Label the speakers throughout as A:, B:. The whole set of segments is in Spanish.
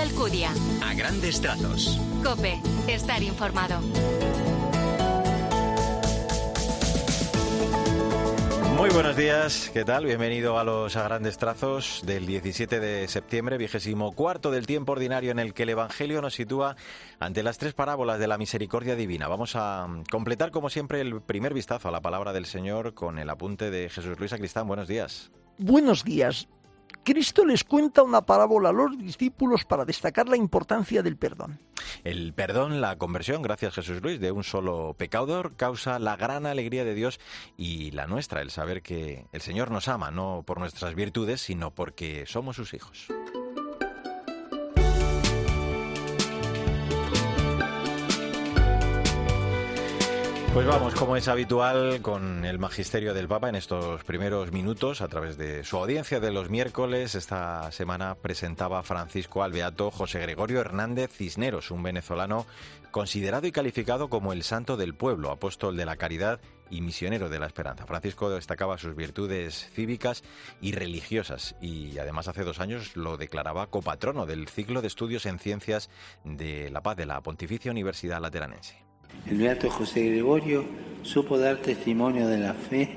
A: Alcudia.
B: A grandes trazos.
A: Cope, estar informado.
C: Muy buenos días, ¿qué tal? Bienvenido a los a grandes trazos del 17 de septiembre, vigésimo cuarto del tiempo ordinario en el que el Evangelio nos sitúa ante las tres parábolas de la misericordia divina. Vamos a completar, como siempre, el primer vistazo a la palabra del Señor con el apunte de Jesús Luis Acristán. Buenos días.
D: Buenos días. Cristo les cuenta una parábola a los discípulos para destacar la importancia del perdón.
C: El perdón, la conversión, gracias Jesús Luis, de un solo pecador causa la gran alegría de Dios y la nuestra, el saber que el Señor nos ama, no por nuestras virtudes, sino porque somos sus hijos. Pues vamos, como es habitual, con el magisterio del Papa en estos primeros minutos, a través de su audiencia de los miércoles. Esta semana presentaba Francisco Albeato José Gregorio Hernández Cisneros, un venezolano considerado y calificado como el santo del pueblo, apóstol de la caridad y misionero de la esperanza. Francisco destacaba sus virtudes cívicas y religiosas y además hace dos años lo declaraba copatrono del ciclo de estudios en ciencias de la paz de la Pontificia Universidad Lateranense.
E: El beato José Gregorio supo dar testimonio de la fe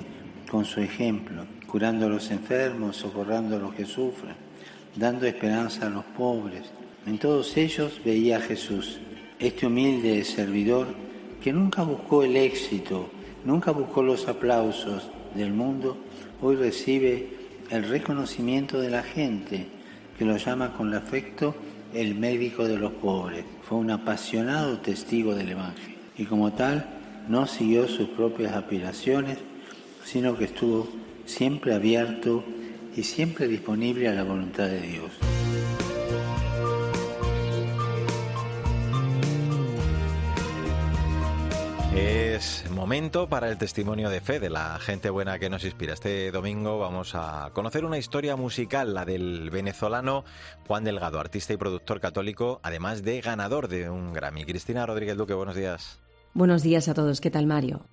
E: con su ejemplo, curando a los enfermos, socorrando a los que sufren, dando esperanza a los pobres. En todos ellos veía a Jesús, este humilde servidor que nunca buscó el éxito, nunca buscó los aplausos del mundo, hoy recibe el reconocimiento de la gente que lo llama con afecto el médico de los pobres. Fue un apasionado testigo del Evangelio y como tal no siguió sus propias aspiraciones, sino que estuvo siempre abierto y siempre disponible a la voluntad de Dios.
C: Es momento para el testimonio de fe de la gente buena que nos inspira. Este domingo vamos a conocer una historia musical, la del venezolano Juan Delgado, artista y productor católico, además de ganador de un Grammy. Cristina Rodríguez Duque, buenos días.
F: Buenos días a todos, ¿qué tal Mario?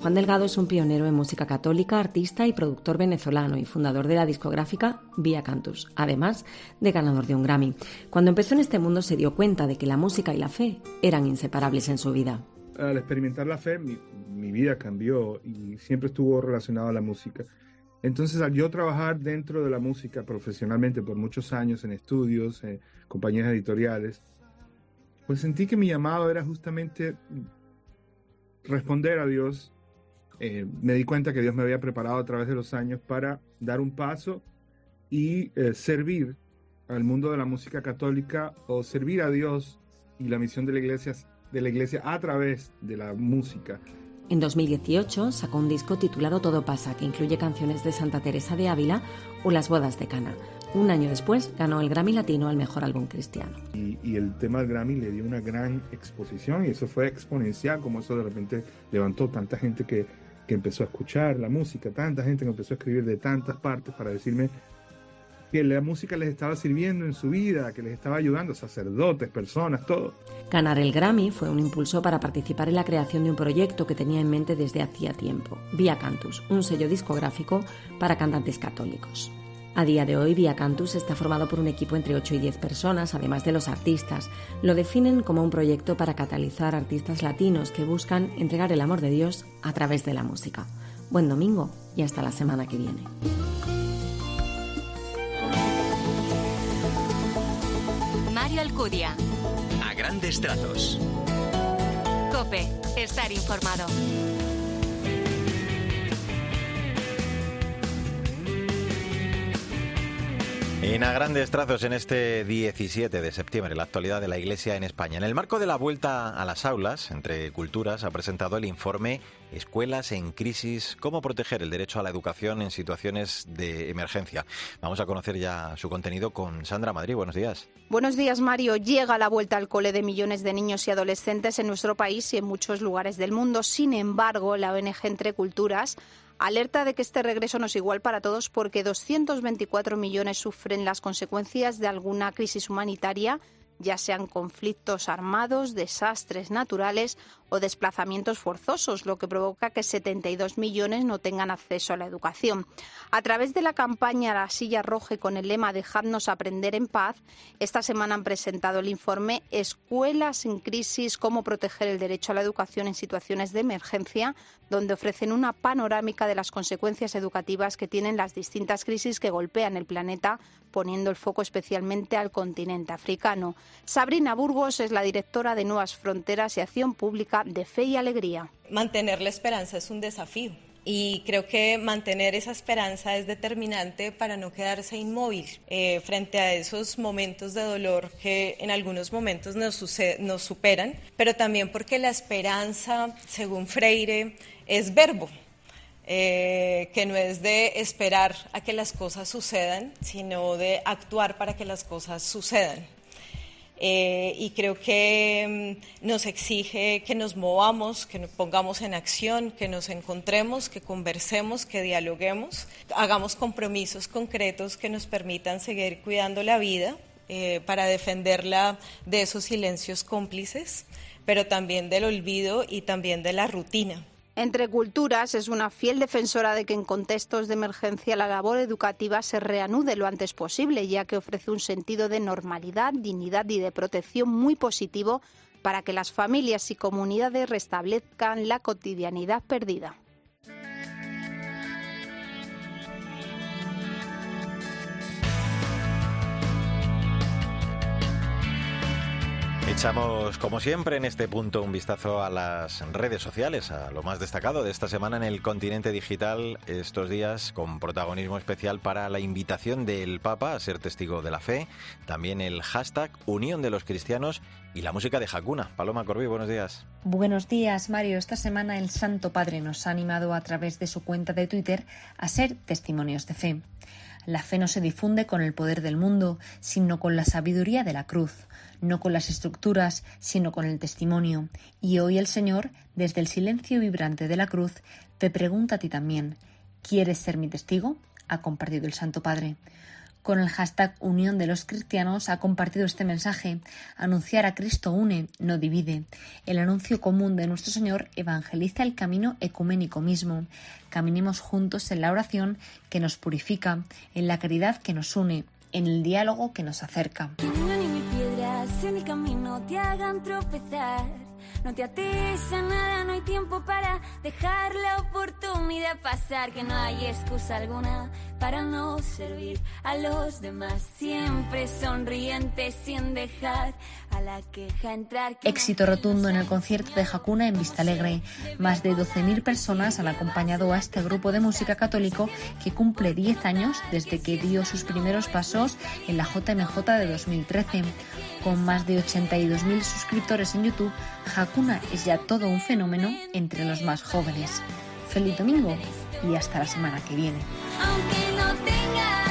F: Juan Delgado es un pionero en música católica, artista y productor venezolano y fundador de la discográfica Via Cantus, además de ganador de un Grammy. Cuando empezó en este mundo se dio cuenta de que la música y la fe eran inseparables en su vida.
G: Al experimentar la fe, mi, vida cambió y siempre estuvo relacionada a la música. Entonces, al yo trabajar dentro de la música profesionalmente por muchos años en estudios, en compañías editoriales, pues sentí que mi llamado era justamente responder a Dios. Eh, me di cuenta que Dios me había preparado a través de los años para dar un paso y eh, servir al mundo de la música católica o servir a Dios y la misión de la iglesia, de la iglesia a través de la música.
F: En 2018 sacó un disco titulado Todo pasa, que incluye canciones de Santa Teresa de Ávila o Las bodas de Cana. Un año después ganó el Grammy Latino al mejor álbum cristiano.
G: Y, el tema del Grammy le dio una gran exposición y eso fue exponencial, como eso de repente levantó tanta gente que, que empezó a escuchar la música, tanta gente que empezó a escribir de tantas partes para decirme que la música les estaba sirviendo en su vida, que les estaba ayudando, sacerdotes, personas, todo.
F: Ganar el Grammy fue un impulso para participar en la creación de un proyecto que tenía en mente desde hacía tiempo, Via Cantus, un sello discográfico para cantantes católicos. A día de hoy, Via Cantus está formado por un equipo entre 8 y 10 personas, además de los artistas. Lo definen como un proyecto para catalizar artistas latinos que buscan entregar el amor de Dios a través de la música. Buen domingo y hasta la semana que viene.
A: Alcudia.
B: A grandes trazos.
A: Cope, estar informado.
C: En a grandes trazos en este 17 de septiembre, la actualidad de la Iglesia en España. En el marco de la vuelta a las aulas, entre culturas, ha presentado el informe Escuelas en crisis, cómo proteger el derecho a la educación en situaciones de emergencia. Vamos a conocer ya su contenido con Sandra Madrid. Buenos días.
H: Buenos días, Mario. Llega la vuelta al cole de millones de niños y adolescentes en nuestro país y en muchos lugares del mundo. Sin embargo, la ONG Entre Culturas alerta de que este regreso no es igual para todos porque 224 millones sufren las consecuencias de alguna crisis humanitaria, ya sean conflictos armados, desastres naturales desplazamientos forzosos, lo que provoca que 72 millones no tengan acceso a la educación. A través de la campaña La Silla Roja con el lema Dejadnos aprender en paz, esta semana han presentado el informe Escuelas en crisis, cómo proteger el derecho a la educación en situaciones de emergencia, donde ofrecen una panorámica de las consecuencias educativas que tienen las distintas crisis que golpean el planeta, poniendo el foco especialmente al continente africano. Sabrina Burgos es la directora de Nuevas Fronteras y Acción Pública de Fe y Alegría.
I: Mantener la esperanza es un desafío y creo que mantener esa esperanza es determinante para no quedarse inmóvil eh, frente a esos momentos de dolor que en algunos momentos nos, nos superan, pero también porque la esperanza, según Freire, es verbo. Eh, que no es de esperar a que las cosas sucedan, sino de actuar para que las cosas sucedan. Eh, y creo que mm, nos exige que nos movamos, que nos pongamos en acción, que nos encontremos, que conversemos, que dialoguemos, hagamos compromisos concretos que nos permitan seguir cuidando la vida eh, para defenderla de esos silencios cómplices, pero también del olvido y también de la rutina.
H: Entre Culturas es una fiel defensora de que en contextos de emergencia la labor educativa se reanude lo antes posible, ya que ofrece un sentido de normalidad, dignidad y de protección muy positivo para que las familias y comunidades restablezcan la cotidianidad perdida.
C: Echamos, como siempre, en este punto un vistazo a las redes sociales, a lo más destacado de esta semana en el continente digital, estos días con protagonismo especial para la invitación del Papa a ser testigo de la fe, también el hashtag Unión de los Cristianos y la música de Hakuna. Paloma Corbí, buenos días.
J: Buenos días, Mario. Esta semana el Santo Padre nos ha animado a través de su cuenta de Twitter a ser testimonios de fe. La fe no se difunde con el poder del mundo, sino con la sabiduría de la cruz no con las estructuras, sino con el testimonio. Y hoy el Señor, desde el silencio vibrante de la cruz, te pregunta a ti también, ¿quieres ser mi testigo? ha compartido el Santo Padre. Con el hashtag Unión de los Cristianos ha compartido este mensaje. Anunciar a Cristo une, no divide. El anuncio común de nuestro Señor evangeliza el camino ecuménico mismo. Caminemos juntos en la oración que nos purifica, en la caridad que nos une, en el diálogo que nos acerca.
K: No te ates a nada, no hay tiempo para dejar la oportunidad pasar. Que no hay excusa alguna para no servir a los demás. Siempre sonriente sin dejar a la queja entrar.
J: Éxito rotundo en el concierto de Hakuna en Vista Alegre. Más de 12.000 personas han acompañado a este grupo de música católico que cumple 10 años desde que dio sus primeros pasos en la JMJ de 2013. Con más de 82.000 suscriptores en YouTube, Hakuna es ya todo un fenómeno entre los más jóvenes. Feliz domingo y hasta la semana que viene.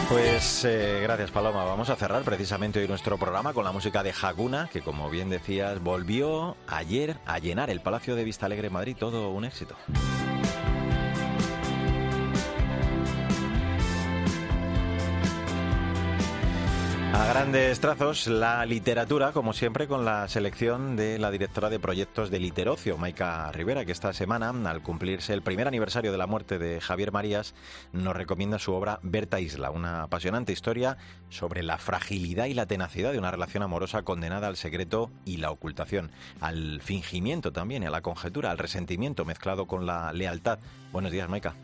C: Pues eh, gracias Paloma. Vamos a cerrar precisamente hoy nuestro programa con la música de Hakuna, que como bien decías, volvió ayer a llenar el Palacio de Vista Alegre Madrid. Todo un éxito. Grandes trazos, la literatura, como siempre, con la selección de la directora de proyectos de Literocio, Maika Rivera, que esta semana, al cumplirse el primer aniversario de la muerte de Javier Marías, nos recomienda su obra Berta Isla, una apasionante historia sobre la fragilidad y la tenacidad de una relación amorosa condenada al secreto y la ocultación, al fingimiento también, a la conjetura, al resentimiento mezclado con la lealtad. Buenos días, Maika.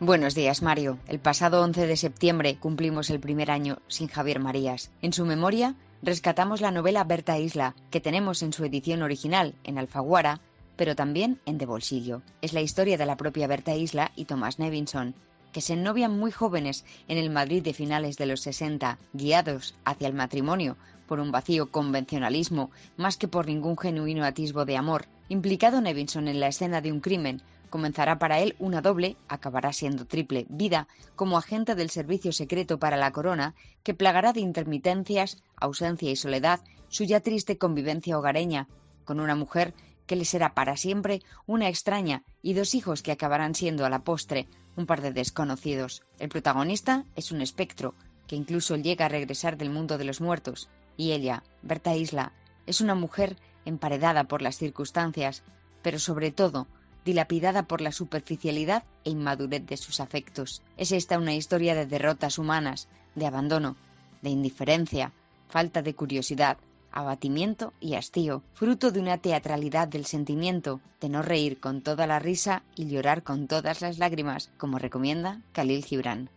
L: Buenos días, Mario. El pasado 11 de septiembre cumplimos el primer año sin Javier Marías. En su memoria, rescatamos la novela Berta Isla, que tenemos en su edición original en Alfaguara, pero también en De Bolsillo. Es la historia de la propia Berta Isla y Thomas Nevinson, que se ennovian muy jóvenes en el Madrid de finales de los 60, guiados hacia el matrimonio por un vacío convencionalismo más que por ningún genuino atisbo de amor. Implicado Nevinson en la escena de un crimen, comenzará para él una doble, acabará siendo triple, vida como agente del servicio secreto para la corona, que plagará de intermitencias, ausencia y soledad su ya triste convivencia hogareña, con una mujer que le será para siempre una extraña y dos hijos que acabarán siendo a la postre un par de desconocidos. El protagonista es un espectro, que incluso llega a regresar del mundo de los muertos, y ella, Berta Isla, es una mujer emparedada por las circunstancias, pero sobre todo dilapidada por la superficialidad e inmadurez de sus afectos. Es esta una historia de derrotas humanas, de abandono, de indiferencia, falta de curiosidad, abatimiento y hastío, fruto de una teatralidad del sentimiento, de no reír con toda la risa y llorar con todas las lágrimas, como recomienda Khalil Gibran.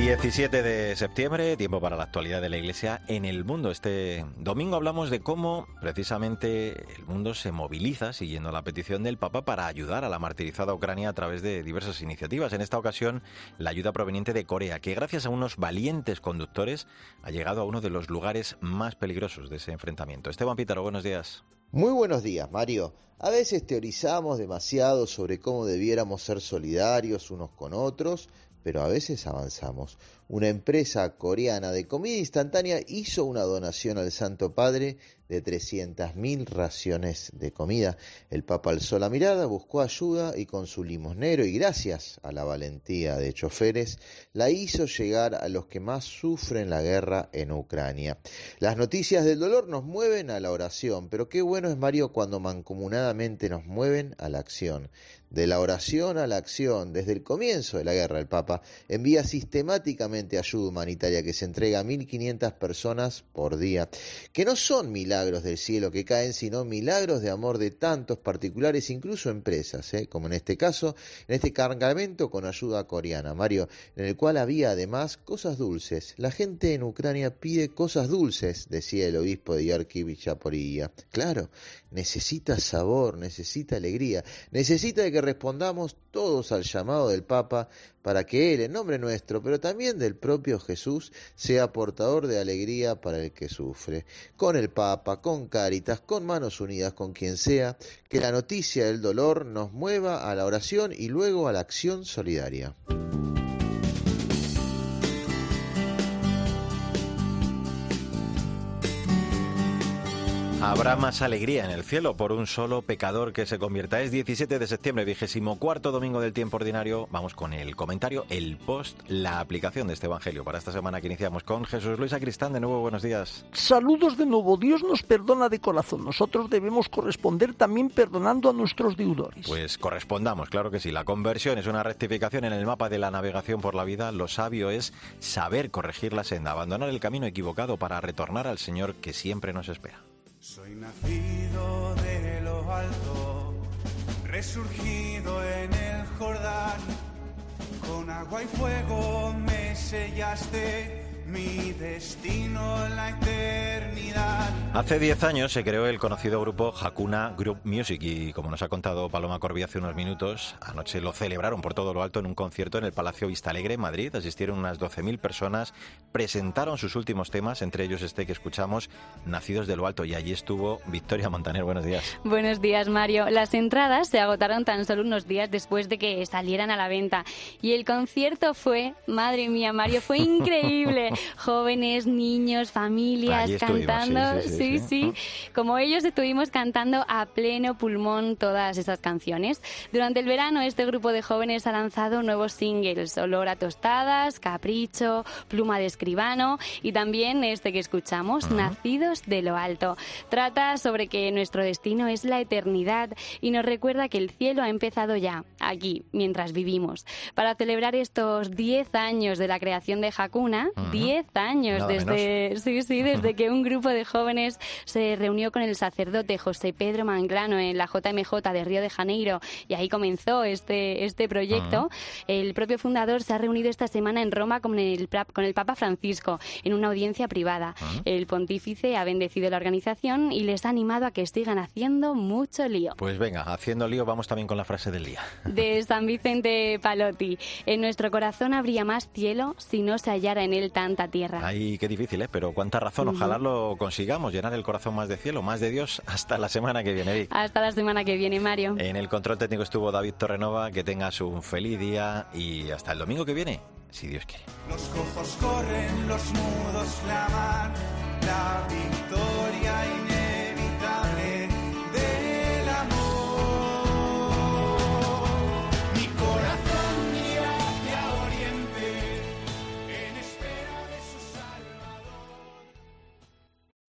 C: 17 de septiembre, tiempo para la actualidad de la Iglesia en el mundo. Este domingo hablamos de cómo precisamente el mundo se moviliza siguiendo la petición del Papa para ayudar a la martirizada Ucrania a través de diversas iniciativas. En esta ocasión, la ayuda proveniente de Corea, que gracias a unos valientes conductores ha llegado a uno de los lugares más peligrosos de ese enfrentamiento. Esteban Pítaro, buenos días.
M: Muy buenos días, Mario. A veces teorizamos demasiado sobre cómo debiéramos ser solidarios unos con otros, pero a veces avanzamos. Una empresa coreana de comida instantánea hizo una donación al Santo Padre de 300.000 raciones de comida. El Papa alzó la mirada, buscó ayuda y con su limosnero y gracias a la valentía de choferes, la hizo llegar a los que más sufren la guerra en Ucrania. Las noticias del dolor nos mueven a la oración, pero qué bueno es Mario cuando mancomunadamente nos mueven a la acción. De la oración a la acción, desde el comienzo de la guerra, el Papa envía sistemáticamente ayuda humanitaria que se entrega a 1.500 personas por día, que no son milagros del cielo que caen, sino milagros de amor de tantos particulares, incluso empresas, ¿eh? como en este caso, en este cargamento con ayuda coreana, Mario, en el cual había además cosas dulces. La gente en Ucrania pide cosas dulces, decía el obispo de Yarkiv Chaporilla. Claro, necesita sabor, necesita alegría, necesita de que respondamos todos al llamado del Papa para que Él, en nombre nuestro, pero también del propio Jesús, sea portador de alegría para el que sufre. Con el Papa, con Cáritas, con manos unidas, con quien sea, que la noticia del dolor nos mueva a la oración y luego a la acción solidaria.
C: Habrá más alegría en el cielo por un solo pecador que se convierta. Es 17 de septiembre, vigésimo cuarto domingo del tiempo ordinario. Vamos con el comentario, el post, la aplicación de este evangelio para esta semana que iniciamos con Jesús Luis Acristán. De nuevo, buenos días.
D: Saludos de nuevo. Dios nos perdona de corazón. Nosotros debemos corresponder también perdonando a nuestros deudores.
C: Pues correspondamos, claro que sí. La conversión es una rectificación en el mapa de la navegación por la vida. Lo sabio es saber corregir la senda, abandonar el camino equivocado para retornar al Señor que siempre nos espera.
N: Soy nacido de lo alto, resurgido en el Jordán, con agua y fuego me sellaste mi destino la eternidad.
C: Hace 10 años se creó el conocido grupo Hakuna Group Music y como nos ha contado Paloma Corbi hace unos minutos, anoche lo celebraron por todo lo alto en un concierto en el Palacio Vista Alegre en Madrid. Asistieron unas 12.000 personas, presentaron sus últimos temas, entre ellos este que escuchamos, Nacidos de lo Alto, y allí estuvo Victoria Montaner. Buenos días.
O: Buenos días, Mario. Las entradas se agotaron tan solo unos días después de que salieran a la venta y el concierto fue, madre mía, Mario, fue increíble jóvenes, niños, familias cantando. Sí sí, Como ellos estuvimos cantando a pleno pulmón todas esas canciones. Durante el verano este grupo de jóvenes ha lanzado nuevos singles, Olor a tostadas, Capricho, Pluma de escribano y también este que escuchamos, Nacidos de lo alto. Trata sobre que nuestro destino es la eternidad y nos recuerda que el cielo ha empezado ya, aquí, mientras vivimos. Para celebrar estos 10 años de la creación de Hakuna, 10 años desde, sí, sí, desde que un grupo de jóvenes se reunió con el sacerdote José Pedro Manglano en la JMJ de Río de Janeiro y ahí comenzó este, este proyecto. El propio fundador se ha reunido esta semana en Roma con el, con el Papa Francisco en una audiencia privada. El pontífice ha bendecido la organización y les ha animado a que sigan haciendo mucho lío.
C: Pues venga, haciendo lío vamos también con la frase del día.
O: De San Vicente Palotti. En nuestro corazón habría más cielo si no se hallara en él tanta tierra.
C: Ay, qué difícil, ¿eh? Pero cuánta razón. Ojalá lo consigamos, llenar el corazón más de cielo, más de Dios. Hasta la semana que viene,
O: Hasta la semana que viene, Mario.
C: En el control técnico estuvo David Torrenova. Que tengas un feliz día y hasta el domingo que viene, si Dios quiere.
N: Los cojos corren, los mudos claman, la vida